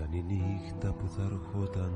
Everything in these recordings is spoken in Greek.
Ήταν η νύχτα που θα ερχόταν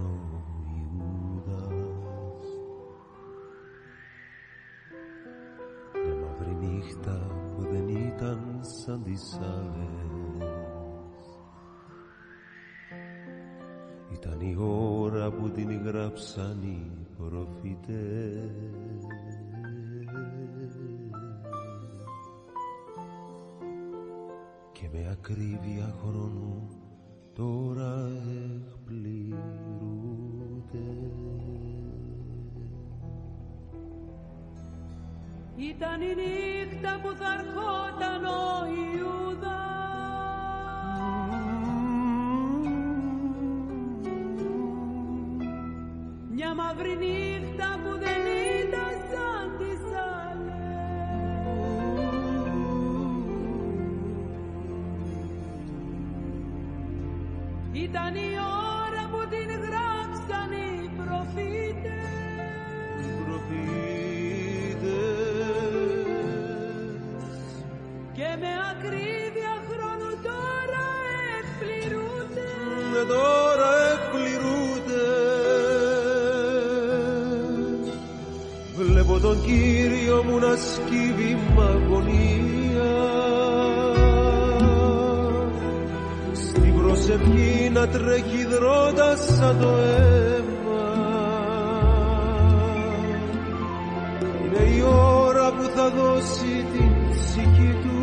μαύρη νύχτα που θα δώσει την ψυχή του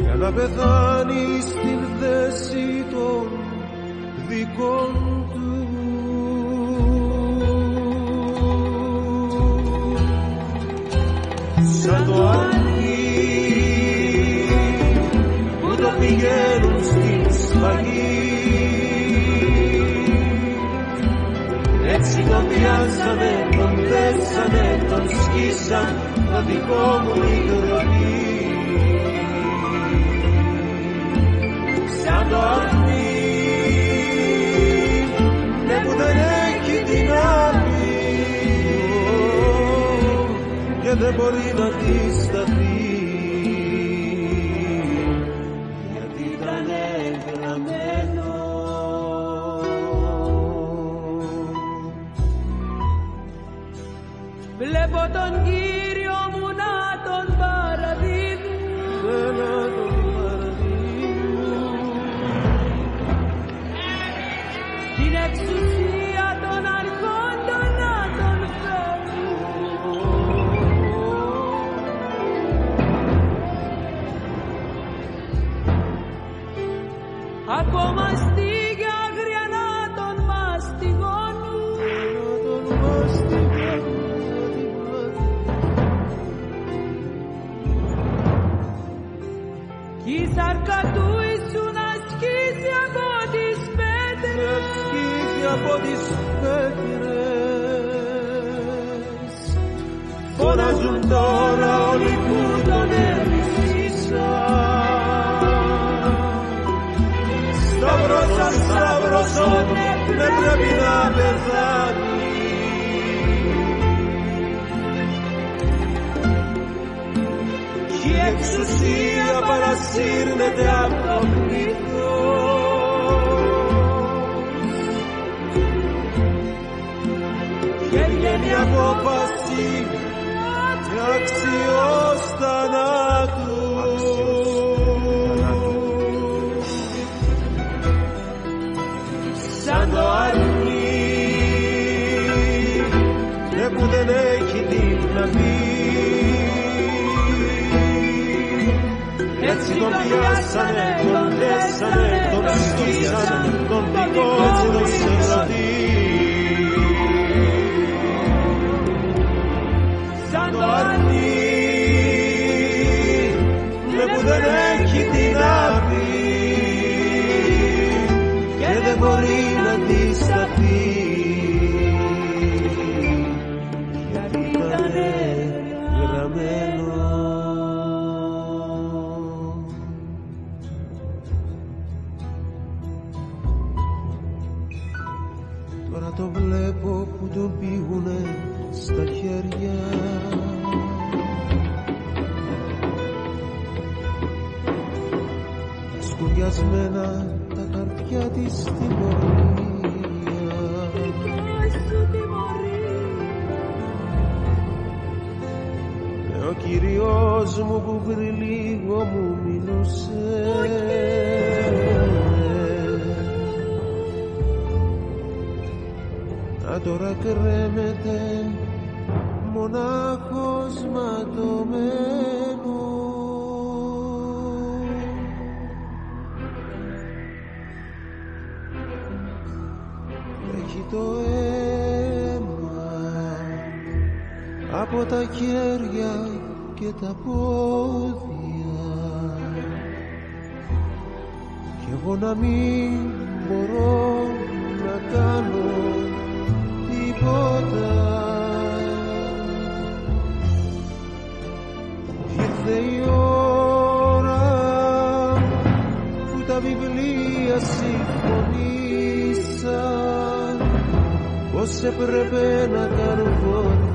για να πεθάνει στην θέση των δικών του. Σαν το αρνί που το πηγαίνουν στην σφαγή τον θέσανε, τον σκίσαν το δικό μου υγρονί σαν το αρνί ναι που δεν έχει δυνάμει και δεν μπορεί να αντισταθεί γιατί Βλέπω τον Κύριο σταυρός δεν πρέπει να πεθάνει Κι η εξουσία παρασύρνεται από το πλήθος και βγαίνει απόφαση και αξιός τον πιάσανε, τον δέσανε, τον σκίσανε, τον δικό του τον σερωτή. σαν το το αρνί ναι που δεν έχει δυνάμει και δεν μπορεί τώρα κρέμεται μονάχος ματωμένος. Έχει το αίμα από τα χέρια και τα πόδια. Κι εγώ να μην μπορώ να κάνω τίποτα Ήρθε η ώρα που τα βιβλία συμφωνήσαν. Πως έπρεπε να καρβωθεί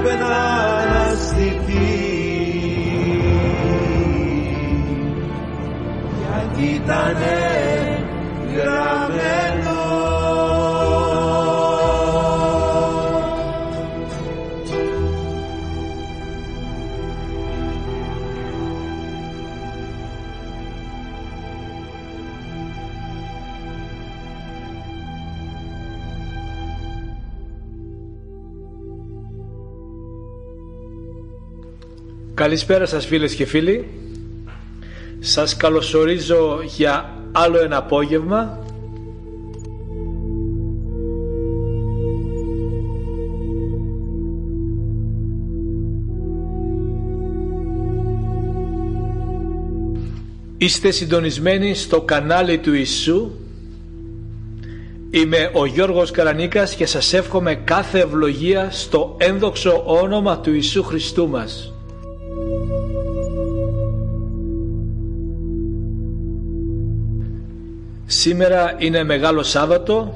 έπρεπε να αναστηθεί ήτανε Καλησπέρα σας φίλες και φίλοι. Σας καλωσορίζω για άλλο ένα απόγευμα. Είστε συντονισμένοι στο κανάλι του Ιησού. Είμαι ο Γιώργος Καρανίκας και σας εύχομαι κάθε ευλογία στο ένδοξο όνομα του Ιησού Χριστού μας. Σήμερα είναι Μεγάλο Σάββατο.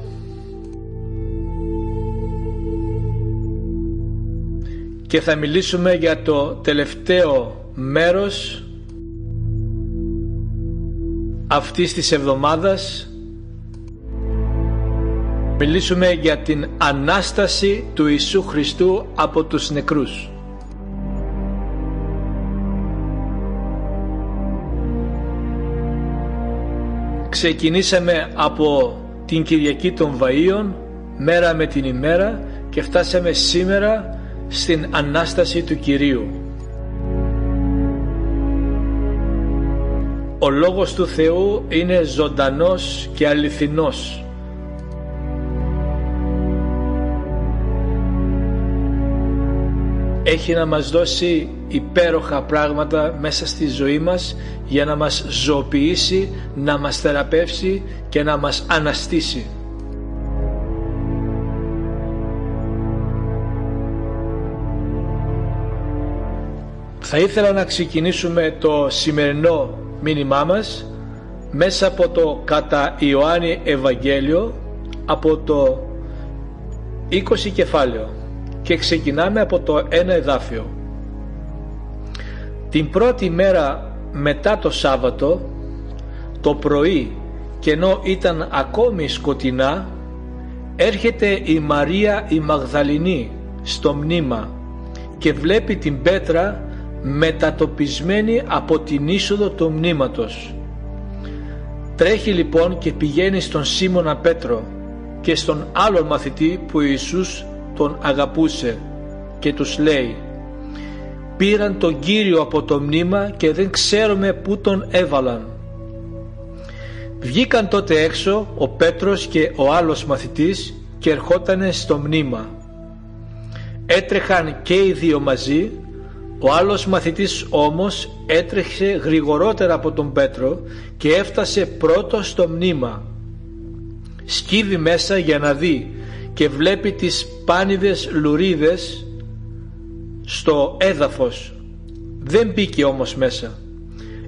Και θα μιλήσουμε για το τελευταίο μέρος αυτής της εβδομάδας. Μιλήσουμε για την Ανάσταση του Ιησού Χριστού από τους νεκρούς Ξεκινήσαμε από την Κυριακή των Βαΐων μέρα με την ημέρα και φτάσαμε σήμερα στην Ανάσταση του Κυρίου. Ο Λόγος του Θεού είναι ζωντανός και αληθινός. Έχει να μας δώσει υπέροχα πράγματα μέσα στη ζωή μας για να μας ζωοποιήσει, να μας θεραπεύσει και να μας αναστήσει. Θα ήθελα να ξεκινήσουμε το σημερινό μήνυμά μας μέσα από το κατά Ιωάννη Ευαγγέλιο από το 20 κεφάλαιο και ξεκινάμε από το ένα εδάφιο. Την πρώτη μέρα μετά το Σάββατο, το πρωί και ενώ ήταν ακόμη σκοτεινά, έρχεται η Μαρία η Μαγδαληνή στο μνήμα και βλέπει την πέτρα μετατοπισμένη από την είσοδο του μνήματος. Τρέχει λοιπόν και πηγαίνει στον Σίμωνα Πέτρο και στον άλλον μαθητή που Ιησούς τον αγαπούσε και τους λέει «Πήραν τον Κύριο από το μνήμα και δεν ξέρουμε πού τον έβαλαν». Βγήκαν τότε έξω ο Πέτρος και ο άλλος μαθητής και ερχότανε στο μνήμα. έτρεχαν και οι δύο μαζί ο άλλος μαθητής όμως έτρεξε γρηγορότερα από τον Πέτρο και έφτασε πρώτος στο μνήμα. Σκύβει μέσα για να δει και βλέπει τις πάνιδες λουρίδες στο έδαφος. Δεν μπήκε όμως μέσα.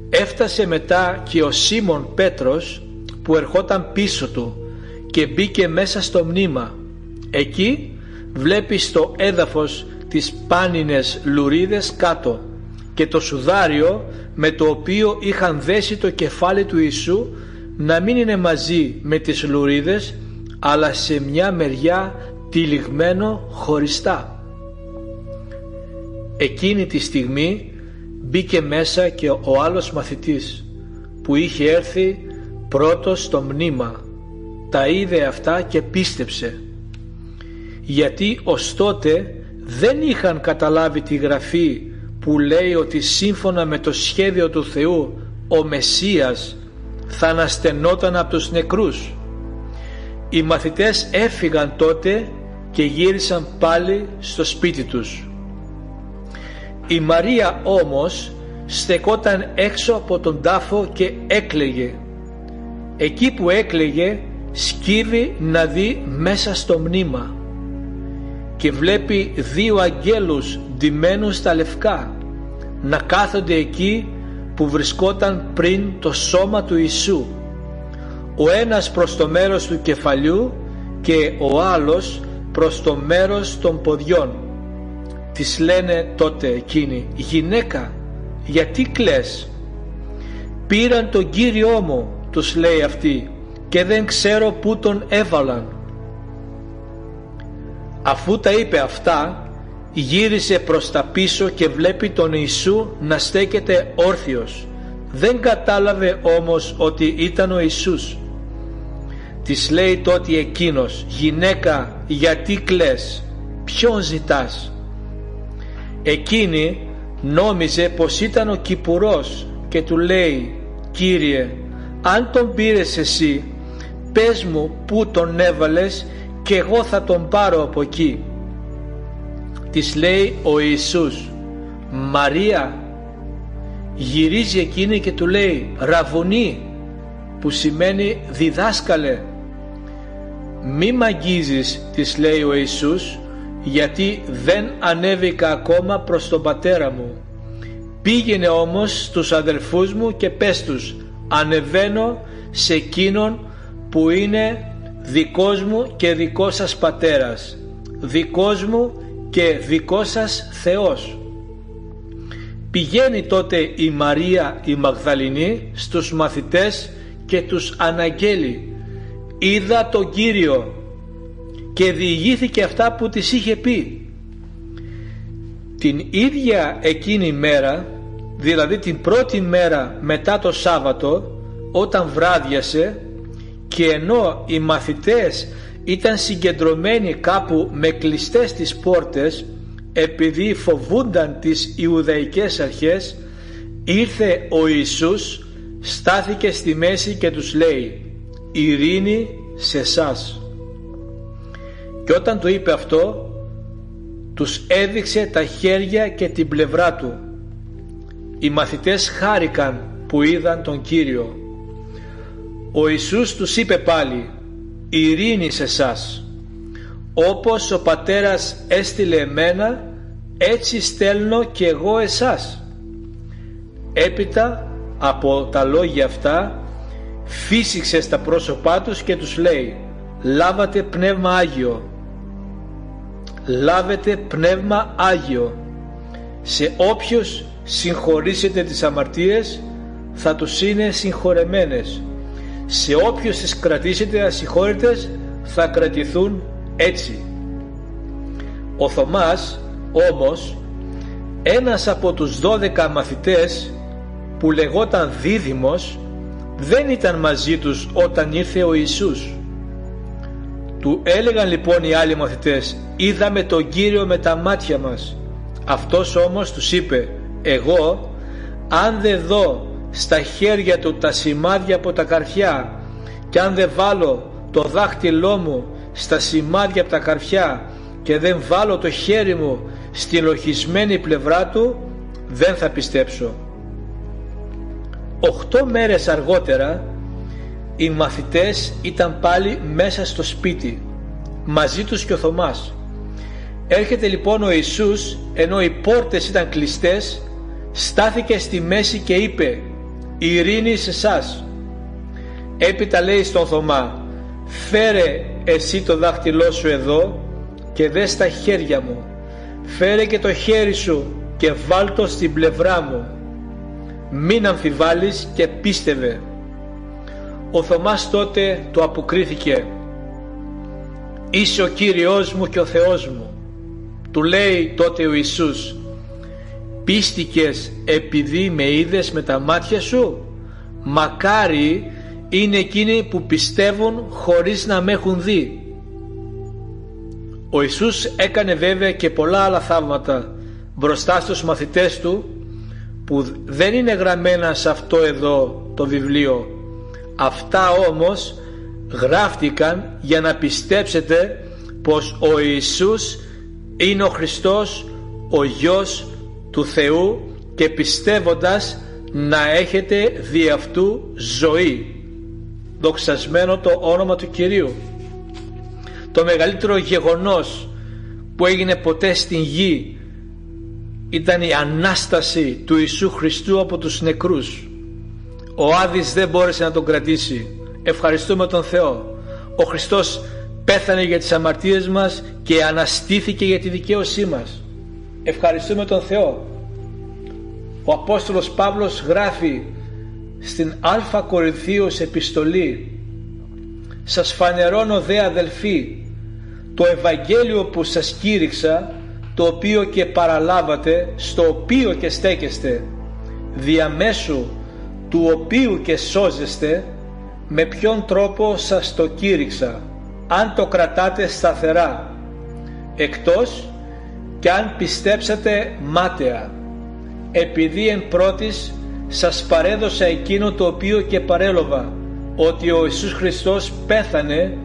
Έφτασε μετά και ο Σίμων Πέτρος που ερχόταν πίσω του και μπήκε μέσα στο μνήμα. Εκεί βλέπει στο έδαφος τις πάνινες λουρίδες κάτω και το σουδάριο με το οποίο είχαν δέσει το κεφάλι του Ιησού να μην είναι μαζί με τις λουρίδες αλλά σε μια μεριά τυλιγμένο χωριστά. Εκείνη τη στιγμή μπήκε μέσα και ο άλλος μαθητής που είχε έρθει πρώτος στο μνήμα. Τα είδε αυτά και πίστεψε. Γιατί ως τότε δεν είχαν καταλάβει τη γραφή που λέει ότι σύμφωνα με το σχέδιο του Θεού ο Μεσσίας θα αναστενόταν από τους νεκρούς. Οι μαθητές έφυγαν τότε και γύρισαν πάλι στο σπίτι τους. Η Μαρία όμως στεκόταν έξω από τον τάφο και έκλαιγε. Εκεί που έκλαιγε σκύβει να δει μέσα στο μνήμα και βλέπει δύο αγγέλους ντυμένους στα λευκά να κάθονται εκεί που βρισκόταν πριν το σώμα του Ιησού ο ένας προς το μέρος του κεφαλιού και ο άλλος προς το μέρος των ποδιών της λένε τότε εκείνη γυναίκα γιατί κλαις; Πήραν τον Κύριό μου τους λέει αυτή και δεν ξέρω πού τον έβαλαν Αφού τα είπε αυτά γύρισε προς τα πίσω και βλέπει τον Ιησού να στέκεται όρθιος. Δεν κατάλαβε όμως ότι ήταν ο Ιησούς. Της λέει τότε εκείνος «Γυναίκα γιατί κλαις, ποιον ζητάς» Εκείνη νόμιζε πως ήταν ο Κυπουρός και του λέει «Κύριε, αν τον πήρες εσύ, πες μου πού τον έβαλες και εγώ θα τον πάρω από εκεί. Της λέει ο Ιησούς Μαρία γυρίζει εκείνη και του λέει Ραβουνί που σημαίνει διδάσκαλε μη μ' αγγίζεις της λέει ο Ιησούς γιατί δεν ανέβηκα ακόμα προς τον πατέρα μου πήγαινε όμως στους αδελφούς μου και πες τους ανεβαίνω σε εκείνον που είναι δικός μου και δικός σας πατέρας, δικός μου και δικός σας Θεός. Πηγαίνει τότε η Μαρία η Μαγδαληνή στους μαθητές και τους αναγγέλει «Είδα τον Κύριο» και διηγήθηκε αυτά που της είχε πει. Την ίδια εκείνη μέρα, δηλαδή την πρώτη μέρα μετά το Σάββατο, όταν βράδιασε, και ενώ οι μαθητές ήταν συγκεντρωμένοι κάπου με κλειστές τις πόρτες επειδή φοβούνταν τις Ιουδαϊκές αρχές ήρθε ο Ιησούς στάθηκε στη μέση και τους λέει ειρήνη σε σας και όταν το είπε αυτό τους έδειξε τα χέρια και την πλευρά του. Οι μαθητές χάρηκαν που είδαν τον Κύριο. Ο Ιησούς τους είπε πάλι «Ειρήνη σε σας, όπως ο Πατέρας έστειλε εμένα, έτσι στέλνω και εγώ εσάς». Έπειτα από τα λόγια αυτά φύσηξε στα πρόσωπά τους και τους λέει «Λάβατε Πνεύμα Άγιο, λάβετε Πνεύμα Άγιο, σε όποιους συγχωρήσετε τις αμαρτίες θα τους είναι συγχωρεμένες. Σε όποιους τις κρατήσετε ασυγχώρητες θα κρατηθούν έτσι. Ο Θωμάς όμως ένας από τους δώδεκα μαθητές που λεγόταν δίδυμος δεν ήταν μαζί τους όταν ήρθε ο Ιησούς. Του έλεγαν λοιπόν οι άλλοι μαθητές είδαμε τον Κύριο με τα μάτια μας. Αυτός όμως τους είπε εγώ αν δεν δω στα χέρια του τα σημάδια από τα καρφιά και αν δεν βάλω το δάχτυλό μου στα σημάδια από τα καρφιά και δεν βάλω το χέρι μου στη λοχισμένη πλευρά του δεν θα πιστέψω. Οχτώ μέρες αργότερα οι μαθητές ήταν πάλι μέσα στο σπίτι μαζί τους και ο Θωμάς. Έρχεται λοιπόν ο Ιησούς ενώ οι πόρτες ήταν κλειστές στάθηκε στη μέση και είπε «Ειρήνη σε εσάς». Έπειτα λέει στον Θωμά «Φέρε εσύ το δάχτυλό σου εδώ και δες τα χέρια μου. Φέρε και το χέρι σου και βάλτο στην πλευρά μου. Μην αμφιβάλλεις και πίστευε». Ο Θωμάς τότε του αποκρίθηκε «Είσαι ο Κύριος μου και ο Θεός μου». Του λέει τότε ο Ιησούς «Πίστηκες επειδή με είδες με τα μάτια σου» μακάρι είναι εκείνοι που πιστεύουν χωρίς να με έχουν δει. Ο Ιησούς έκανε βέβαια και πολλά άλλα θαύματα μπροστά στους μαθητές του που δεν είναι γραμμένα σε αυτό εδώ το βιβλίο. Αυτά όμως γράφτηκαν για να πιστέψετε πως ο Ιησούς είναι ο Χριστός, ο Γιος του Θεού και πιστεύοντας να έχετε δι' αυτού ζωή δοξασμένο το όνομα του Κυρίου το μεγαλύτερο γεγονός που έγινε ποτέ στην γη ήταν η Ανάσταση του Ιησού Χριστού από τους νεκρούς. Ο Άδης δεν μπόρεσε να τον κρατήσει. Ευχαριστούμε τον Θεό. Ο Χριστός πέθανε για τις αμαρτίες μας και αναστήθηκε για τη δικαίωσή μας. Ευχαριστούμε τον Θεό. Ο Απόστολος Παύλος γράφει στην Α Κορινθίους επιστολή σας φανερώνω δε αδελφοί το Ευαγγέλιο που σας κήρυξα το οποίο και παραλάβατε στο οποίο και στέκεστε διαμέσου του οποίου και σώζεστε με ποιον τρόπο σας το κήρυξα αν το κρατάτε σταθερά εκτός και αν πιστέψατε μάταια επειδή εν πρώτης σας παρέδωσα εκείνο το οποίο και παρέλοβα ότι ο Ιησούς Χριστός πέθανε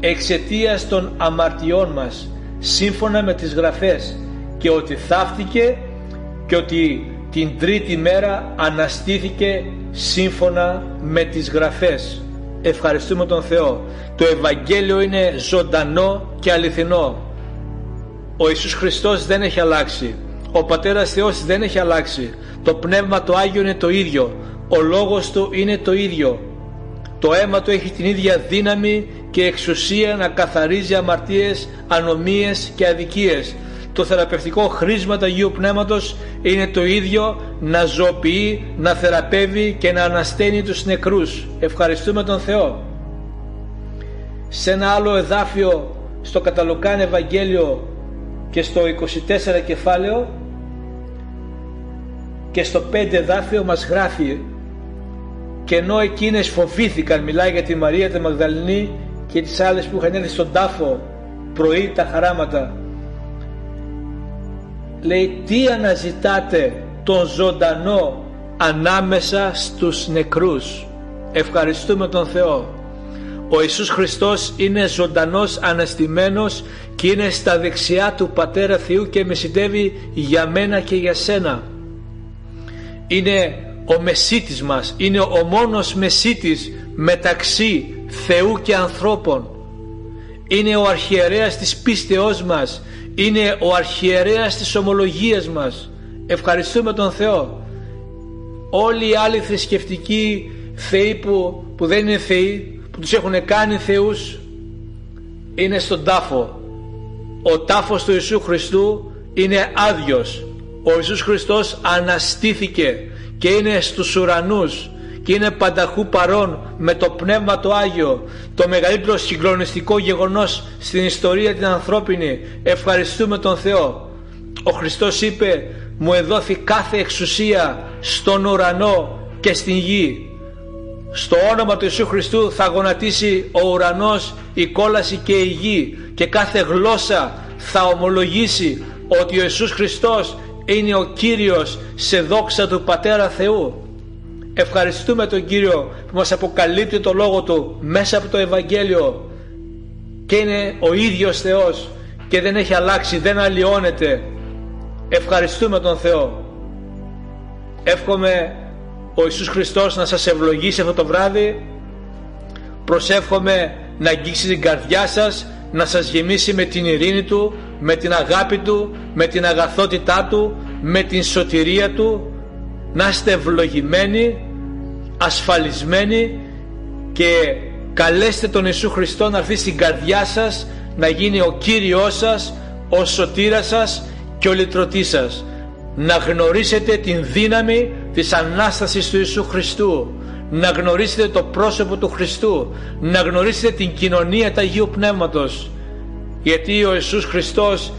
εξαιτίας των αμαρτιών μας σύμφωνα με τις γραφές. Και ότι θαύτηκε και ότι την τρίτη μέρα αναστήθηκε σύμφωνα με τις γραφές. Ευχαριστούμε τον Θεό. Το Ευαγγέλιο είναι ζωντανό και αληθινό. Ο Ιησούς Χριστός δεν έχει αλλάξει. Ο Πατέρας Θεός δεν έχει αλλάξει. Το Πνεύμα το Άγιο είναι το ίδιο. Ο Λόγος Του είναι το ίδιο. Το αίμα Του έχει την ίδια δύναμη και εξουσία να καθαρίζει αμαρτίες, ανομίες και αδικίες το θεραπευτικό χρήσμα του Αγίου Πνεύματος είναι το ίδιο να ζωοποιεί, να θεραπεύει και να ανασταίνει τους νεκρούς. Ευχαριστούμε τον Θεό. Σε ένα άλλο εδάφιο στο Καταλοκάν Ευαγγέλιο και στο 24 κεφάλαιο και στο 5 εδάφιο μας γράφει και ενώ εκείνες φοβήθηκαν μιλάει για τη Μαρία τη Μαγδαληνή και τις άλλες που είχαν έρθει στον τάφο πρωί τα χαράματα λέει τι αναζητάτε τον ζωντανό ανάμεσα στους νεκρούς; Ευχαριστούμε τον Θεό. Ο Ιησούς Χριστός είναι ζωντανός αναστημένος και είναι στα δεξιά του Πατέρα Θεού και μεσητεύει για μένα και για σένα. Είναι ο μεσίτης μας είναι ο μόνος μεσίτης μεταξύ Θεού και ανθρώπων. Είναι ο αρχιερέας της πίστεώς μας. Είναι ο αρχιερέας της ομολογίας μας. Ευχαριστούμε τον Θεό. Όλοι οι άλλοι θρησκευτικοί θεοί που, που δεν είναι θεοί που τους έχουν κάνει θεούς είναι στον τάφο. Ο τάφος του Ιησού Χριστού είναι άδειος. Ο Ιησούς Χριστός αναστήθηκε και είναι στους ουρανούς και είναι πανταχού παρόν με το Πνεύμα το Άγιο το μεγαλύτερο συγκλονιστικό γεγονός στην ιστορία την ανθρώπινη. Ευχαριστούμε τον Θεό. Ο Χριστός είπε μου εδόθη κάθε εξουσία στον ουρανό και στην γη. Στο όνομα του Ιησού Χριστού θα γονατίσει ο ουρανός η κόλαση και η γη και κάθε γλώσσα θα ομολογήσει ότι ο Ιησούς Χριστός είναι ο Κύριος σε δόξα του Πατέρα Θεού Ευχαριστούμε τον Κύριο που μας αποκαλύπτει το Λόγο Του μέσα από το Ευαγγέλιο και είναι ο ίδιος Θεός και δεν έχει αλλάξει, δεν αλλοιώνεται. Ευχαριστούμε τον Θεό. Εύχομαι ο Ιησούς Χριστός να σας ευλογήσει αυτό το βράδυ. Προσεύχομαι να αγγίξει την καρδιά σας, να σας γεμίσει με την ειρήνη Του, με την αγάπη Του, με την αγαθότητά Του, με την σωτηρία Του. Να είστε ευλογημένοι, ασφαλισμένοι και καλέστε τον Ιησού Χριστό να έρθει στην καρδιά σας, να γίνει ο Κύριός σας, ο σωτήρας σας και ο λυτρωτής σας. Να γνωρίσετε την δύναμη της Ανάστασης του Ιησού Χριστού. Να γνωρίσετε το πρόσωπο του Χριστού. Να γνωρίσετε την κοινωνία του Αγίου Πνεύματος. Γιατί ο Ιησούς Χριστός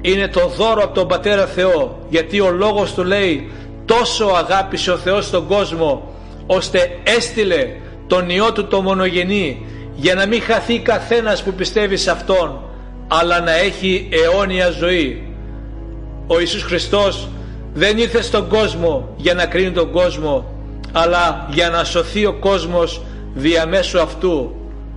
είναι το δώρο από τον Πατέρα Θεό. Γιατί ο Λόγος Του λέει τόσο αγάπησε ο Θεός τον κόσμο ώστε έστειλε τον Υιό Του το μονογενή για να μην χαθεί καθένας που πιστεύει σε Αυτόν αλλά να έχει αιώνια ζωή. Ο Ιησούς Χριστός δεν ήρθε στον κόσμο για να κρίνει τον κόσμο αλλά για να σωθεί ο κόσμος διαμέσου αυτού.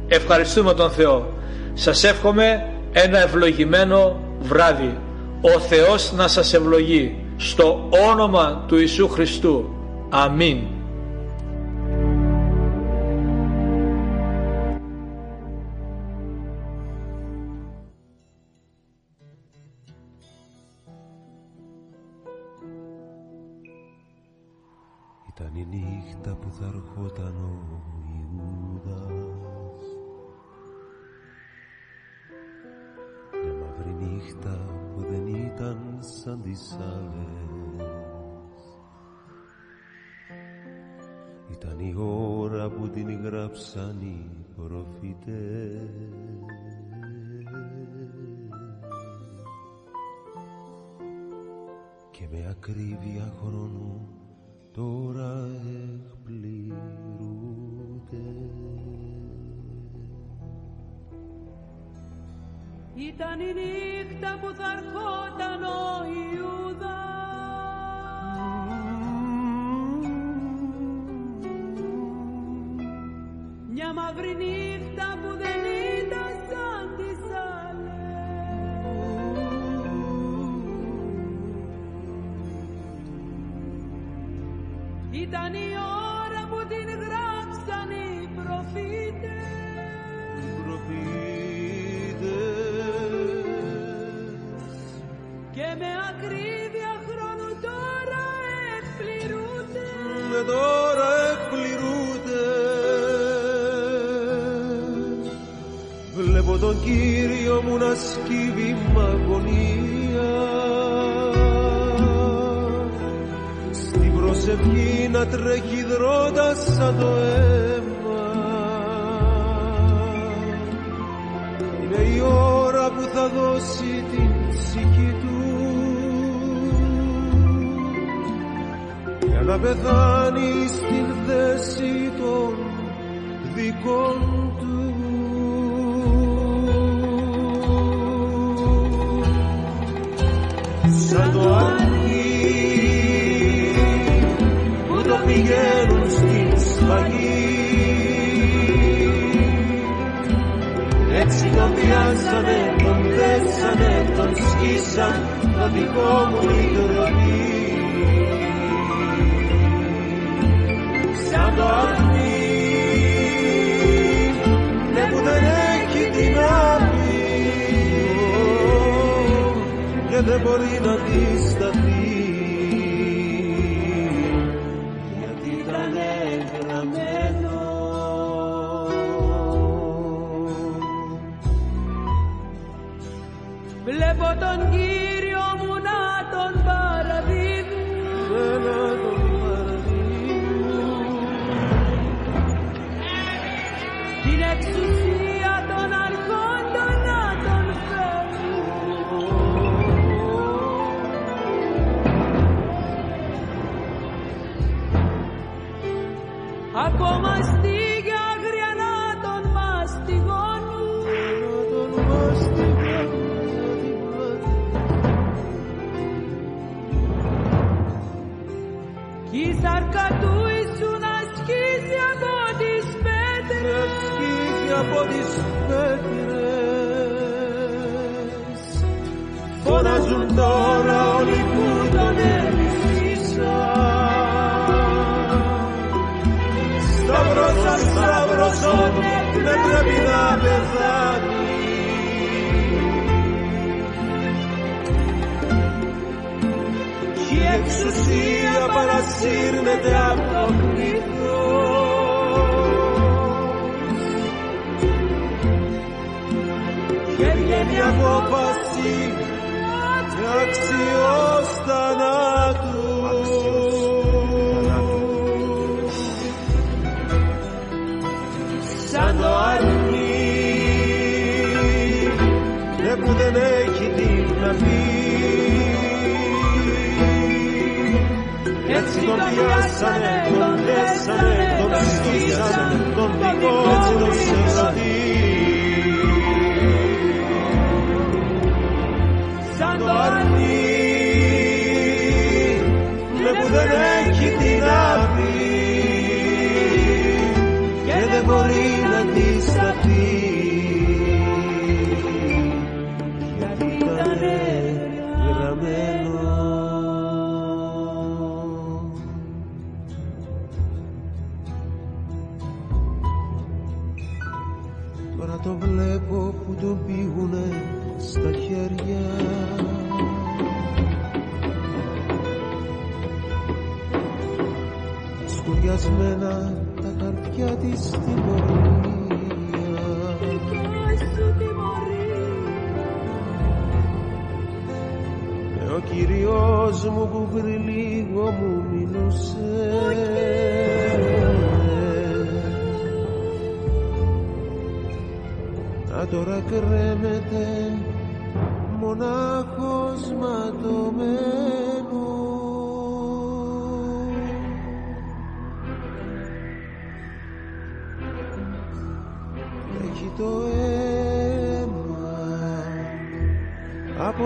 Ευχαριστούμε τον Θεό. Σας εύχομαι ένα ευλογημένο βράδυ. Ο Θεός να σας ευλογεί στο όνομα του Ιησού Χριστού. Αμήν. Ήταν η νύχτα που θα ερχόταν ο Ιούδας. Μια μαύρη νύχτα που δεν ήταν σαν τις άλλες. Ήταν η ώρα που την γράψαν οι προφητές. Και με ακρίβεια χρόνου τώρα εκπληρούνται. Ήταν η νύχτα που θα ερχόταν ο Ήταν η ώρα που την γράψαν οι προφήτες. Και με ακρίβεια χρόνου τώρα εκπληρούνται. Με τώρα εκπληρούνται. Βλέπω τον Κύριο μου να σκύβει μ' Στην προσευχή να τρέχει δρώντας σαν το αίμα Είναι η ώρα που θα δώσει την ψυχή του για να πεθάνει στην θέση των δικών του. Πηγαίνουν στην σφαγή. Έτσι τον πιάσανε, τον δέσανε, τον σκίσαν το δικό μου η τροπή σαν το αρνί ναι που δεν έχει δυνάμει και δεν μπορεί να αντισταθεί εξουσία παρασύρνεται από το πλήθος και βγαίνει απόφαση αξιός θανάτου τον πιάσανε, τον δέσανε, τον σκίσανε, τον δικόψαν Σαν το αρνί με που δεν έχει την να και δεν μπορεί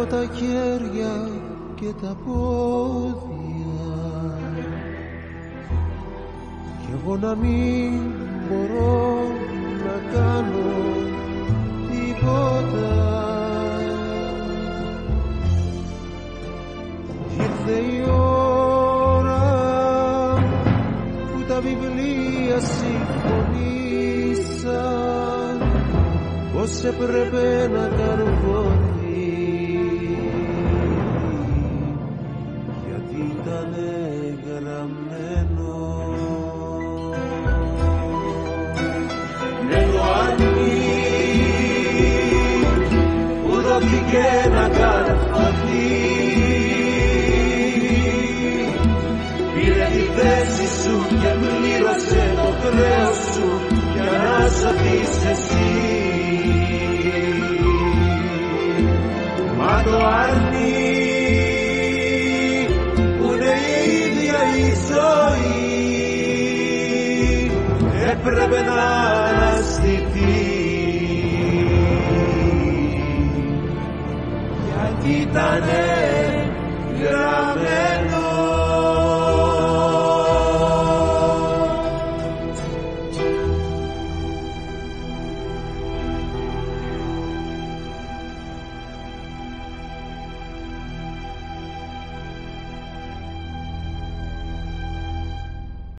τα χέρια και τα πόδια. Κι εγώ να μην μπορώ να κάνω τίποτα. Ήρθε η ώρα που τα βιβλία συμφωνήσαν. Πως έπρεπε να καρβωθεί που δόθηκε να καρφωθεί πήρε τη θέση σου και πλήρωσε το χρέος σου για να σωθείς εσύ. Μα το αρνί που είναι η ίδια η ζωή έπρεπε να αναστηθεί γιατί ήτανε γραμμένο